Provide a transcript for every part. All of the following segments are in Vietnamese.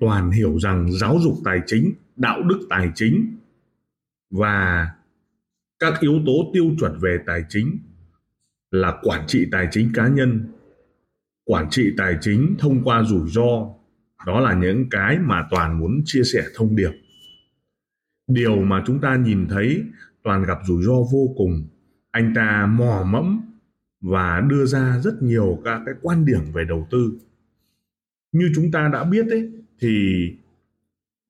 Toàn hiểu rằng giáo dục tài chính, đạo đức tài chính và các yếu tố tiêu chuẩn về tài chính là quản trị tài chính cá nhân, quản trị tài chính thông qua rủi ro. Đó là những cái mà Toàn muốn chia sẻ thông điệp. Điều mà chúng ta nhìn thấy Toàn gặp rủi ro vô cùng. Anh ta mò mẫm và đưa ra rất nhiều các cái quan điểm về đầu tư. Như chúng ta đã biết ấy, thì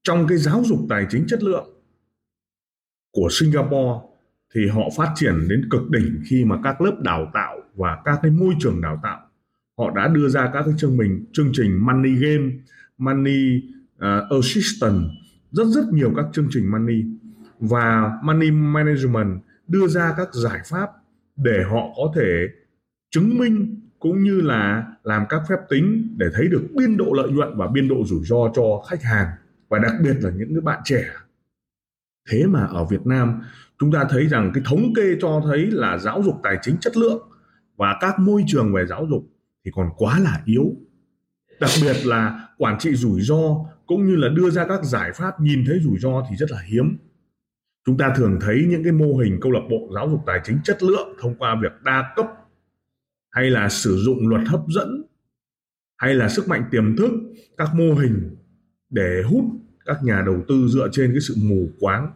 trong cái giáo dục tài chính chất lượng của Singapore thì họ phát triển đến cực đỉnh khi mà các lớp đào tạo và các cái môi trường đào tạo. Họ đã đưa ra các cái chương trình chương trình money game, money uh, assistant rất rất nhiều các chương trình money. Và money management đưa ra các giải pháp để họ có thể chứng minh cũng như là làm các phép tính để thấy được biên độ lợi nhuận và biên độ rủi ro cho khách hàng, và đặc biệt là những cái bạn trẻ. Thế mà ở Việt Nam, chúng ta thấy rằng cái thống kê cho thấy là giáo dục tài chính chất lượng và các môi trường về giáo dục thì còn quá là yếu. Đặc biệt là quản trị rủi ro cũng như là đưa ra các giải pháp nhìn thấy rủi ro thì rất là hiếm. Chúng ta thường thấy những cái mô hình câu lạc bộ giáo dục tài chính chất lượng thông qua việc đa cấp hay là sử dụng luật hấp dẫn, hay là sức mạnh tiềm thức, các mô hình để hút các nhà đầu tư dựa trên cái sự mù quáng,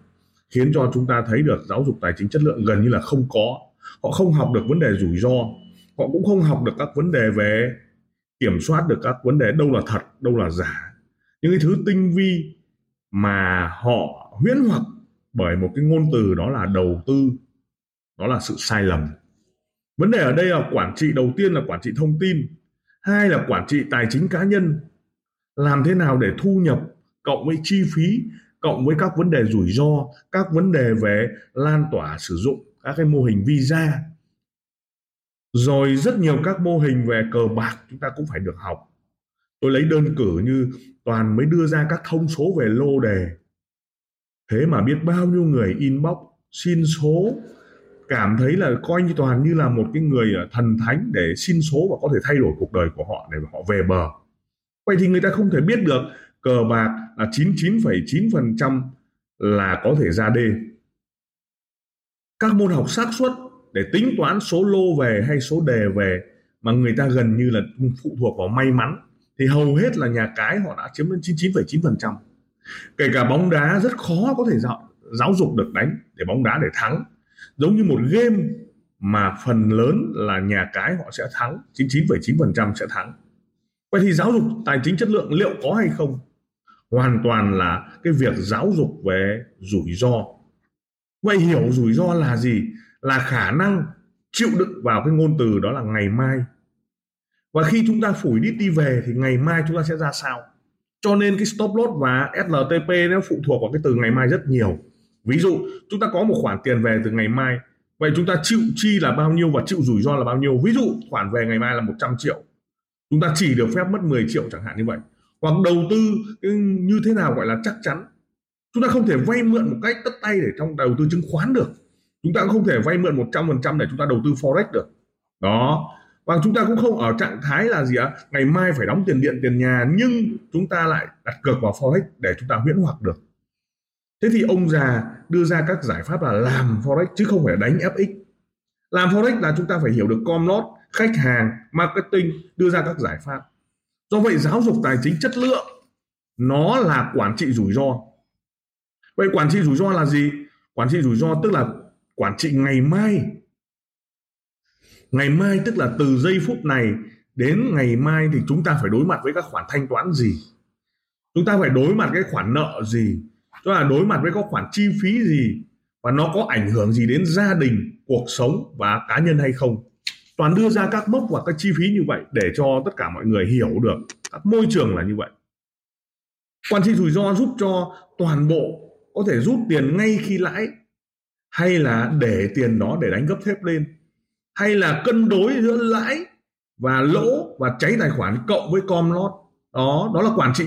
khiến cho chúng ta thấy được giáo dục tài chính chất lượng gần như là không có. Họ không học được vấn đề rủi ro, họ cũng không học được các vấn đề về kiểm soát được các vấn đề đâu là thật, đâu là giả. Những cái thứ tinh vi mà họ huyễn hoặc bởi một cái ngôn từ đó là đầu tư, đó là sự sai lầm vấn đề ở đây là quản trị đầu tiên là quản trị thông tin, hai là quản trị tài chính cá nhân. Làm thế nào để thu nhập cộng với chi phí, cộng với các vấn đề rủi ro, các vấn đề về lan tỏa sử dụng các cái mô hình visa. Rồi rất nhiều các mô hình về cờ bạc chúng ta cũng phải được học. Tôi lấy đơn cử như toàn mới đưa ra các thông số về lô đề. Thế mà biết bao nhiêu người inbox xin số cảm thấy là coi như toàn như là một cái người ờ, thần thánh để xin số và có thể thay đổi cuộc đời của họ để họ về bờ. Vậy thì người ta không thể biết được cờ bạc là 99,9% là có thể ra đê. Các môn học xác suất để tính toán số lô về hay số đề về mà người ta gần như là phụ thuộc vào may mắn thì hầu hết là nhà cái họ đã chiếm đến 99,9%. Kể cả bóng đá rất khó có thể giáo, giáo dục được đánh để bóng đá để thắng giống như một game mà phần lớn là nhà cái họ sẽ thắng 99,9% sẽ thắng. Vậy thì giáo dục tài chính chất lượng liệu có hay không? Hoàn toàn là cái việc giáo dục về rủi ro. Vậy hiểu rủi ro là gì? Là khả năng chịu đựng vào cái ngôn từ đó là ngày mai. Và khi chúng ta phủi đít đi về thì ngày mai chúng ta sẽ ra sao? Cho nên cái stop loss và SLTP nó phụ thuộc vào cái từ ngày mai rất nhiều ví dụ, chúng ta có một khoản tiền về từ ngày mai, vậy chúng ta chịu chi là bao nhiêu và chịu rủi ro là bao nhiêu? Ví dụ, khoản về ngày mai là 100 triệu. Chúng ta chỉ được phép mất 10 triệu chẳng hạn như vậy. Hoặc đầu tư ừ, như thế nào gọi là chắc chắn. Chúng ta không thể vay mượn một cách tất tay để trong đầu tư chứng khoán được. Chúng ta cũng không thể vay mượn 100% để chúng ta đầu tư forex được. Đó. Và chúng ta cũng không ở trạng thái là gì ạ? Ngày mai phải đóng tiền điện, tiền nhà, nhưng chúng ta lại đặt cược vào forex để chúng ta huyễn hoặc được thế thì ông già đưa ra các giải pháp là làm forex chứ không phải đánh fx làm forex là chúng ta phải hiểu được com lót khách hàng, marketing đưa ra các giải pháp. Do vậy, giáo dục tài chính chất lượng, nó là quản trị rủi ro. Vậy quản trị rủi ro là gì? Quản trị rủi ro tức là quản trị ngày mai. Ngày mai tức là từ giây phút này đến ngày mai thì chúng ta phải đối mặt với các khoản thanh toán gì? Chúng ta phải đối mặt cái khoản nợ gì? Tức là đối mặt với các khoản chi phí gì và nó có ảnh hưởng gì đến gia đình, cuộc sống và cá nhân hay không. Toàn đưa ra các mốc và các chi phí như vậy để cho tất cả mọi người hiểu được các môi trường là như vậy. Quản trị rủi ro giúp cho toàn bộ có thể rút tiền ngay khi lãi, hay là để tiền đó để đánh gấp thép lên, hay là cân đối giữa lãi và lỗ và cháy tài khoản cộng với com lót đó đó là quản trị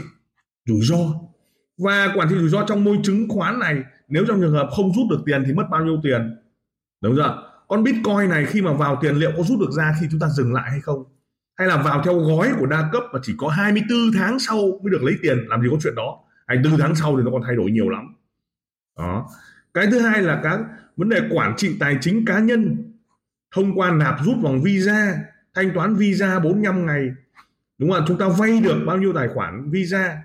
rủi ro và quản trị rủi ro trong môi chứng khoán này nếu trong trường hợp không rút được tiền thì mất bao nhiêu tiền? Đúng không con bitcoin này khi mà vào tiền liệu có rút được ra khi chúng ta dừng lại hay không? Hay là vào theo gói của đa cấp và chỉ có 24 tháng sau mới được lấy tiền? Làm gì có chuyện đó. 24 tháng sau thì nó còn thay đổi nhiều lắm. Đó. Cái thứ hai là các vấn đề quản trị tài chính cá nhân. Thông qua nạp rút bằng visa thanh toán visa 45 ngày. Đúng không chúng ta vay được bao nhiêu tài khoản visa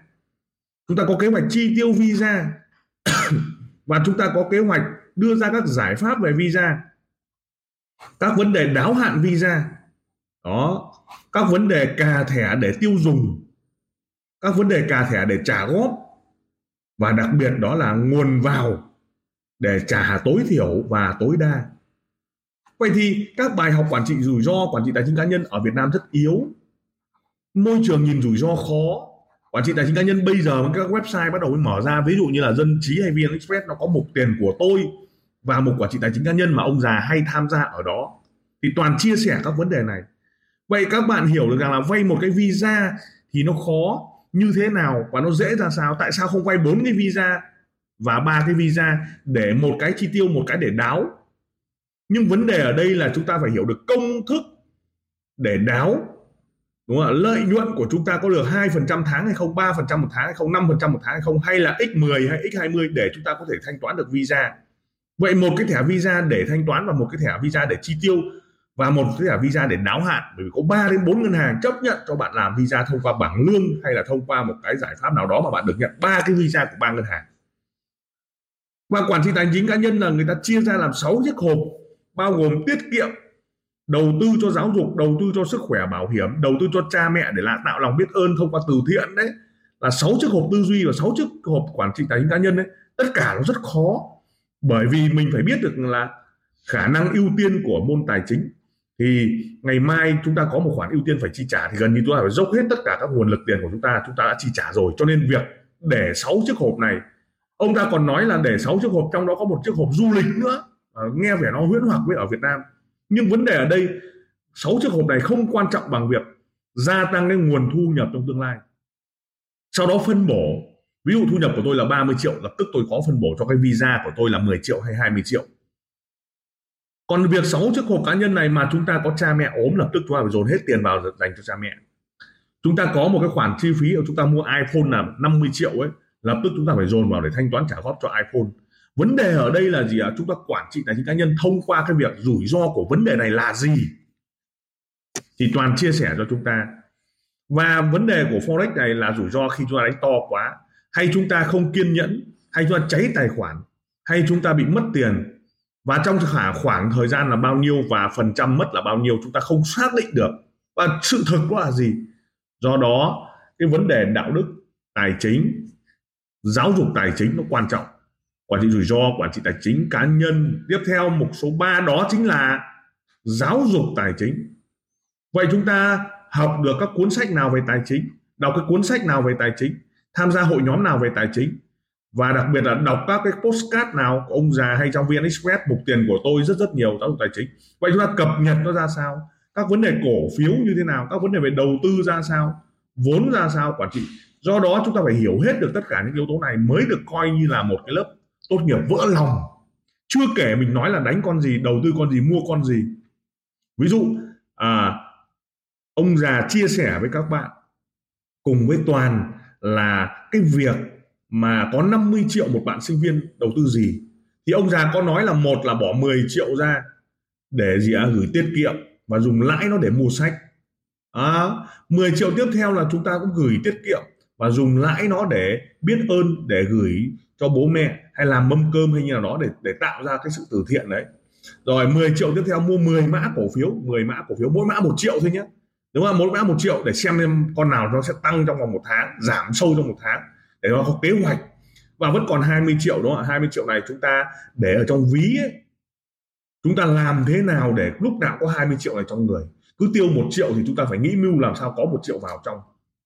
chúng ta có kế hoạch chi tiêu visa. Và chúng ta có kế hoạch đưa ra các giải pháp về visa. Các vấn đề đáo hạn visa. Đó. Các vấn đề cà thẻ để tiêu dùng. Các vấn đề cà thẻ để trả góp. Và đặc biệt đó là nguồn vào để trả tối thiểu và tối đa. Vậy thì các bài học quản trị rủi ro, quản trị tài chính cá nhân ở Việt Nam rất yếu. Môi trường nhìn rủi ro khó quản trị tài chính cá nhân bây giờ các website bắt đầu mới mở ra, ví dụ như là dân trí hay vn express, nó có mục tiền của tôi và một quản trị tài chính cá nhân mà ông già hay tham gia ở đó. Thì toàn chia sẻ các vấn đề này. Vậy các bạn hiểu được rằng là vay một cái visa thì nó khó như thế nào và nó dễ ra sao? Tại sao không vay bốn cái visa và ba cái visa để một cái chi tiêu, một cái để đáo? Nhưng vấn đề ở đây là chúng ta phải hiểu được công thức để đáo đúng không ạ? Lợi nhuận của chúng ta có được 2% tháng hay không 3% một tháng hay không 5% một tháng hay không, hay là x10 hay x20 để chúng ta có thể thanh toán được visa? Vậy một cái thẻ visa để thanh toán và một cái thẻ visa để chi tiêu và một cái thẻ visa để đáo hạn, bởi vì có 3 đến 4 ngân hàng chấp nhận cho bạn làm visa thông qua bảng lương hay là thông qua một cái giải pháp nào đó mà bạn được nhận ba cái visa của ba ngân hàng. Và quản trị tài chính cá nhân là người ta chia ra làm 6 chiếc hộp, bao gồm tiết kiệm đầu tư cho giáo dục đầu tư cho sức khỏe bảo hiểm đầu tư cho cha mẹ để là tạo lòng biết ơn thông qua từ thiện đấy. Là sáu chiếc hộp tư duy và sáu chiếc hộp quản trị tài chính cá nhân đấy. Tất cả nó rất khó. Bởi vì mình phải biết được là khả năng ưu tiên của môn tài chính. Thì ngày mai chúng ta có một khoản ưu tiên phải chi trả thì gần như chúng ta phải dốc hết tất cả các nguồn lực tiền của chúng ta chúng ta đã chi trả rồi. Cho nên việc để sáu chiếc hộp này ông ta còn nói là để sáu chiếc hộp trong đó có một chiếc hộp du lịch nữa. À, nghe vẻ nó huyễn hoặc với ở Việt Nam nhưng vấn đề ở đây, sáu chiếc hộp này không quan trọng bằng việc gia tăng cái nguồn thu nhập trong tương lai. Sau đó phân bổ, ví dụ thu nhập của tôi là 30 triệu, lập tức tôi có phân bổ cho cái visa của tôi là 10 triệu hay 20 triệu. Còn việc sáu chiếc hộp cá nhân này mà chúng ta có cha mẹ ốm, lập tức chúng ta phải dồn hết tiền vào dành cho cha mẹ. Chúng ta có một cái khoản chi phí, chúng ta mua iPhone là 50 triệu ấy, lập tức chúng ta phải dồn vào để thanh toán trả góp cho iPhone vấn đề ở đây là gì ạ? Chúng ta quản trị tài chính cá nhân thông qua cái việc rủi ro của vấn đề này là gì? Thì toàn chia sẻ cho chúng ta. Và vấn đề của forex này là rủi ro khi chúng ta đánh to quá. Hay chúng ta không kiên nhẫn, hay chúng ta cháy tài khoản, hay chúng ta bị mất tiền. Và trong khoảng thời gian là bao nhiêu và phần trăm mất là bao nhiêu, chúng ta không xác định được. Và sự thực đó là gì? Do đó, cái vấn đề đạo đức, tài chính, giáo dục tài chính nó quan trọng quản trị rủi ro quản trị tài chính cá nhân. Tiếp theo mục số 3 đó chính là giáo dục tài chính. Vậy chúng ta học được các cuốn sách nào về tài chính, đọc cái cuốn sách nào về tài chính, tham gia hội nhóm nào về tài chính? Và đặc biệt là đọc các cái postcard nào, của ông già hay trong VN Express, mục tiền của tôi rất rất nhiều giáo dục tài chính. Vậy chúng ta cập nhật nó ra sao? Các vấn đề cổ phiếu như thế nào? Các vấn đề về đầu tư ra sao? Vốn ra sao? Quản trị. Do đó chúng ta phải hiểu hết được tất cả những yếu tố này mới được coi như là một cái lớp tốt nghiệp vỡ lòng. Chưa kể mình nói là đánh con gì đầu tư con gì mua con gì. Ví dụ à, ông già chia sẻ với các bạn cùng với toàn là cái việc mà có 50 triệu một bạn sinh viên đầu tư gì. Thì ông già có nói là một là bỏ 10 triệu ra để gì à, gửi tiết kiệm và dùng lãi nó để mua sách. À, 10 triệu tiếp theo là chúng ta cũng gửi tiết kiệm và dùng lãi nó để biết ơn để gửi cho bố mẹ hay làm mâm cơm hay như nào đó để để tạo ra cái sự từ thiện đấy. Rồi 10 triệu tiếp theo mua 10 mã cổ phiếu 10 mã cổ phiếu, mỗi mã một triệu thôi nhé đúng không? Mỗi mã một triệu để xem em con nào nó sẽ tăng trong vòng một tháng, giảm sâu trong một tháng để nó có kế hoạch. Và vẫn còn 20 triệu đúng không ạ? 20 triệu này chúng ta để ở trong ví ấy. chúng ta làm thế nào để lúc nào có 20 triệu này trong người? Cứ tiêu một triệu thì chúng ta phải nghĩ mưu làm sao có một triệu vào trong.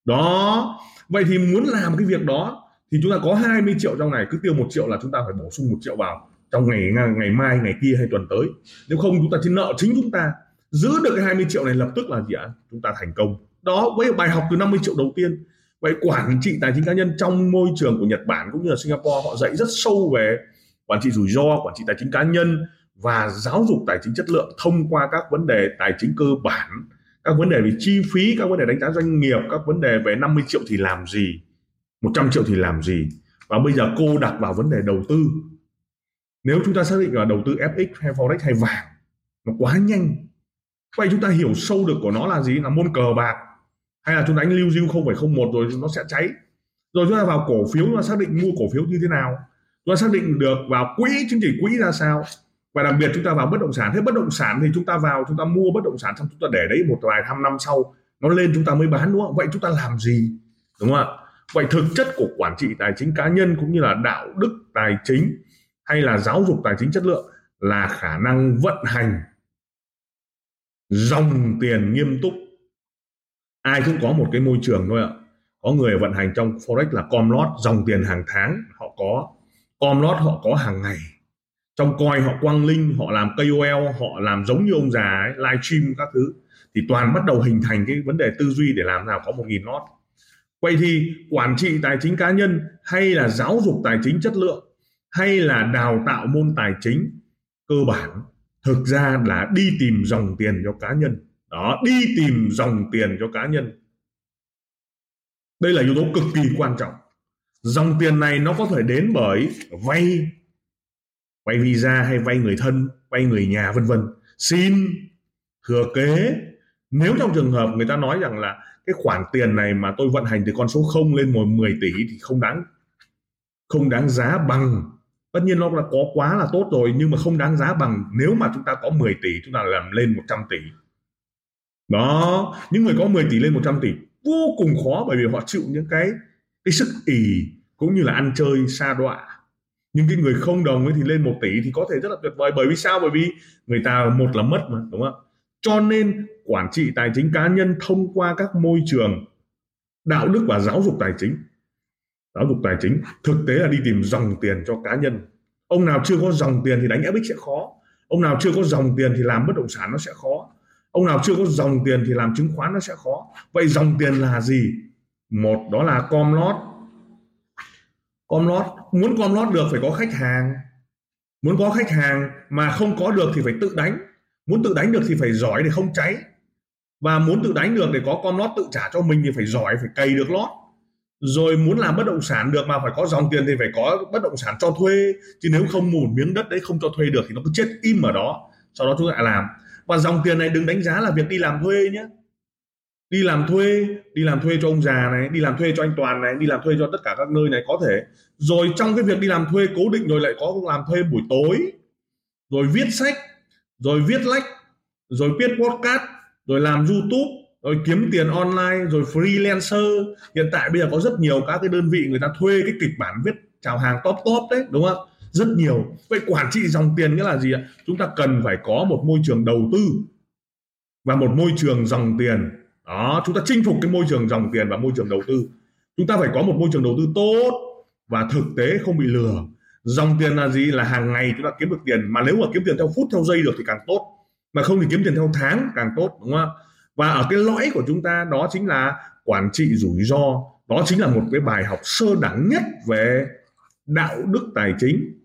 Đó. Vậy thì muốn làm cái việc đó thì chúng ta có 20 triệu trong này cứ tiêu một triệu là chúng ta phải bổ sung một triệu vào trong ngày ngày mai, ngày kia hay tuần tới. Nếu không, chúng ta chỉ nợ chính chúng ta. Giữ được cái 20 triệu này lập tức là gì ạ? Chúng ta thành công. Đó với bài học từ 50 triệu đầu tiên. Vậy quản trị tài chính cá nhân trong môi trường của Nhật Bản cũng như là Singapore, họ dạy rất sâu về quản trị rủi ro, quản trị tài chính cá nhân và giáo dục tài chính chất lượng thông qua các vấn đề tài chính cơ bản, các vấn đề về chi phí, các vấn đề đánh giá doanh nghiệp, các vấn đề về 50 triệu thì làm gì? 100 triệu thì làm gì và bây giờ cô đặt vào vấn đề đầu tư nếu chúng ta xác định là đầu tư FX hay Forex hay vàng nó quá nhanh vậy chúng ta hiểu sâu được của nó là gì là môn cờ bạc hay là chúng ta đánh lưu diêu không phải không một rồi nó sẽ cháy rồi chúng ta vào cổ phiếu chúng ta xác định mua cổ phiếu như thế nào chúng ta xác định được vào quỹ chứng chỉ quỹ ra sao và đặc biệt chúng ta vào bất động sản thế bất động sản thì chúng ta vào chúng ta mua bất động sản xong chúng ta để đấy một vài năm năm sau nó lên chúng ta mới bán đúng không vậy chúng ta làm gì đúng không ạ vậy thực chất của quản trị tài chính cá nhân cũng như là đạo đức tài chính hay là giáo dục tài chính chất lượng là khả năng vận hành dòng tiền nghiêm túc. Ai cũng có một cái môi trường thôi ạ. Có người vận hành trong forex là com lót dòng tiền hàng tháng họ có com lót họ có hàng ngày. Trong coi họ quang linh họ làm KOL họ làm giống như ông già ấy, live stream các thứ. Thì toàn bắt đầu hình thành cái vấn đề tư duy để làm nào có một nghìn lót vậy thì quản trị tài chính cá nhân hay là giáo dục tài chính chất lượng hay là đào tạo môn tài chính cơ bản thực ra là đi tìm dòng tiền cho cá nhân. Đó, đi tìm dòng tiền cho cá nhân. Đây là yếu tố cực kỳ quan trọng. Dòng tiền này nó có thể đến bởi vay vay visa hay vay người thân, vay người nhà, vân vân. Xin thừa kế nếu trong trường hợp người ta nói rằng là cái khoản tiền này mà tôi vận hành từ con số 0 lên một 10 tỷ thì không đáng không đáng giá bằng. Tất nhiên nó là có quá là tốt rồi, nhưng mà không đáng giá bằng. Nếu mà chúng ta có 10 tỷ, chúng ta làm lên 100 tỷ. Đó, những người có 10 tỷ lên 100 tỷ, vô cùng khó bởi vì họ chịu những cái cái sức ỉ cũng như là ăn chơi xa đọa. Nhưng cái người không đồng ấy thì lên một tỷ thì có thể rất là tuyệt vời. Bởi vì sao? Bởi vì người ta một là mất mà, đúng không? Cho nên quản trị tài chính cá nhân thông qua các môi trường, đạo đức và giáo dục tài chính. Giáo dục tài chính thực tế là đi tìm dòng tiền cho cá nhân. Ông nào chưa có dòng tiền thì đánh FX sẽ khó. Ông nào chưa có dòng tiền thì làm bất động sản nó sẽ khó. Ông nào chưa có dòng tiền thì làm chứng khoán nó sẽ khó. Vậy dòng tiền là gì? Một, đó là com lót com lót muốn com lót được phải có khách hàng. Muốn có khách hàng mà không có được thì phải tự đánh muốn tự đánh được thì phải giỏi để không cháy. Và muốn tự đánh được để có con lót tự trả cho mình thì phải giỏi, phải cày được lót. Rồi muốn làm bất động sản được mà phải có dòng tiền thì phải có bất động sản cho thuê. Chứ nếu không một miếng đất đấy không cho thuê được thì nó cứ chết im ở đó. Sau đó chúng ta làm. Và dòng tiền này đừng đánh giá là việc đi làm thuê nhé đi làm thuê, đi làm thuê cho ông già này, đi làm thuê cho anh toàn này, đi làm thuê cho tất cả các nơi này có thể. Rồi trong cái việc đi làm thuê cố định rồi lại có làm thuê buổi tối. Rồi viết sách rồi viết lách, rồi viết podcast, rồi làm youtube, rồi kiếm tiền online, rồi freelancer. Hiện tại bây giờ có rất nhiều các cái đơn vị người ta thuê cái kịch bản viết chào hàng top top đấy, đúng không? Rất nhiều. Vậy quản trị dòng tiền nghĩa là gì ạ? Chúng ta cần phải có một môi trường đầu tư và một môi trường dòng tiền. Đó, chúng ta chinh phục cái môi trường dòng tiền và môi trường đầu tư. Chúng ta phải có một môi trường đầu tư tốt và thực tế không bị lừa dòng tiền là gì? Là hàng ngày chúng ta kiếm được tiền. Mà nếu mà kiếm tiền theo phút, theo giây được thì càng tốt. Mà không thì kiếm tiền theo tháng càng tốt, đúng không và ở cái lõi của chúng ta, đó chính là quản trị rủi ro. Đó chính là một cái bài học sơ đẳng nhất về đạo đức tài chính.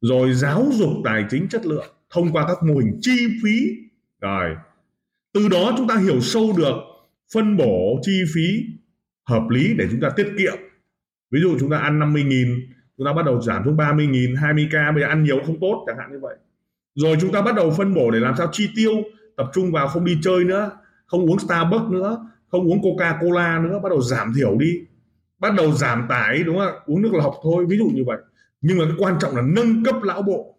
Rồi giáo dục tài chính chất lượng thông qua các mô hình chi phí. Rồi, từ đó chúng ta hiểu sâu được phân bổ chi phí hợp lý để chúng ta tiết kiệm. Ví dụ chúng ta ăn 50 nghìn chúng ta bắt đầu giảm xuống 30 nghìn 20k bây giờ ăn nhiều không tốt, chẳng hạn như vậy. Rồi chúng ta bắt đầu phân bổ để làm sao chi tiêu, tập trung vào không đi chơi nữa, không uống Starbucks nữa, không uống Coca Cola nữa, bắt đầu giảm thiểu đi. Bắt đầu giảm tải, đúng không uống nước lọc thôi, ví dụ như vậy. Nhưng mà cái quan trọng là nâng cấp não bộ.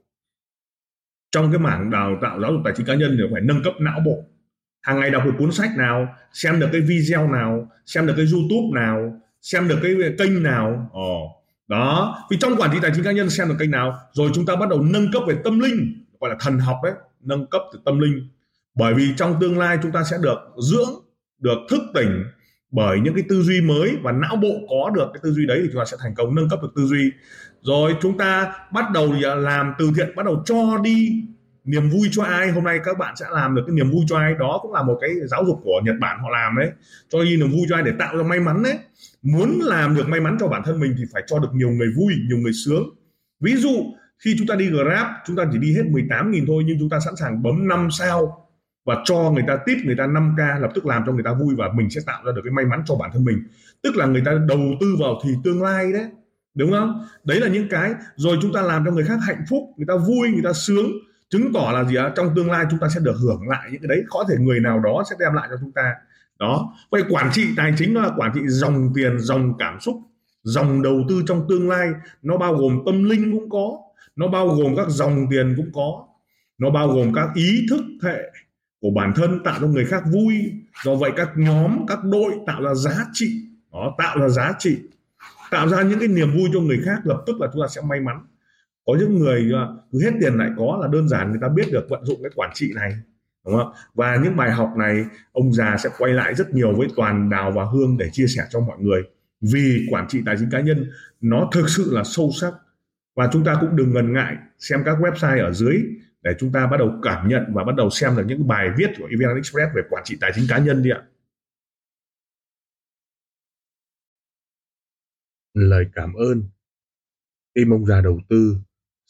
Trong cái mảng đào tạo giáo dục tài chính cá nhân thì phải nâng cấp não bộ. Hàng ngày đọc được cuốn sách nào, xem được cái video nào, xem được cái youtube nào, xem được cái kênh nào. Ồ đó, vì trong quản trị tài chính cá nhân xem được kênh nào, rồi chúng ta bắt đầu nâng cấp về tâm linh, gọi là thần học đấy, nâng cấp từ tâm linh. Bởi vì trong tương lai chúng ta sẽ được dưỡng, được thức tỉnh bởi những cái tư duy mới và não bộ có được cái tư duy đấy thì chúng ta sẽ thành công nâng cấp được tư duy. Rồi chúng ta bắt đầu làm từ thiện, bắt đầu cho đi niềm vui cho ai, hôm nay các bạn sẽ làm được cái niềm vui cho ai, đó cũng là một cái giáo dục của Nhật Bản họ làm đấy. Cho đi niềm vui cho ai để tạo ra may mắn đấy. Muốn làm được may mắn cho bản thân mình thì phải cho được nhiều người vui, nhiều người sướng. Ví dụ, khi chúng ta đi Grab, chúng ta chỉ đi hết 18.000 thôi, nhưng chúng ta sẵn sàng bấm 5 sao và cho người ta tip người ta 5k lập tức làm cho người ta vui và mình sẽ tạo ra được cái may mắn cho bản thân mình. Tức là người ta đầu tư vào thì tương lai đấy, đúng không? Đấy là những cái, rồi chúng ta làm cho người khác hạnh phúc, người ta vui, người ta sướng chứng tỏ là gì ạ? Trong tương lai chúng ta sẽ được hưởng lại những cái đấy. Có thể người nào đó sẽ đem lại cho chúng ta. Đó. Vậy quản trị tài chính là quản trị dòng tiền, dòng cảm xúc, dòng đầu tư trong tương lai. Nó bao gồm tâm linh cũng có. Nó bao gồm các dòng tiền cũng có. Nó bao gồm các ý thức hệ của bản thân tạo cho người khác vui. Do vậy các nhóm, các đội tạo ra giá trị. Đó, tạo ra giá trị. Tạo ra những cái niềm vui cho người khác. Lập tức là chúng ta sẽ may mắn có những người à, cứ hết tiền lại có là đơn giản, người ta biết được vận dụng cái quản trị này, đúng không? Và những bài học này, ông già sẽ quay lại rất nhiều với toàn đào và hương để chia sẻ cho mọi người. Vì quản trị tài chính cá nhân, nó thực sự là sâu sắc. Và chúng ta cũng đừng ngần ngại xem các website ở dưới để chúng ta bắt đầu cảm nhận và bắt đầu xem được những bài viết của EVN Express về quản trị tài chính cá nhân đi ạ. Lời cảm ơn. Tim ông già đầu tư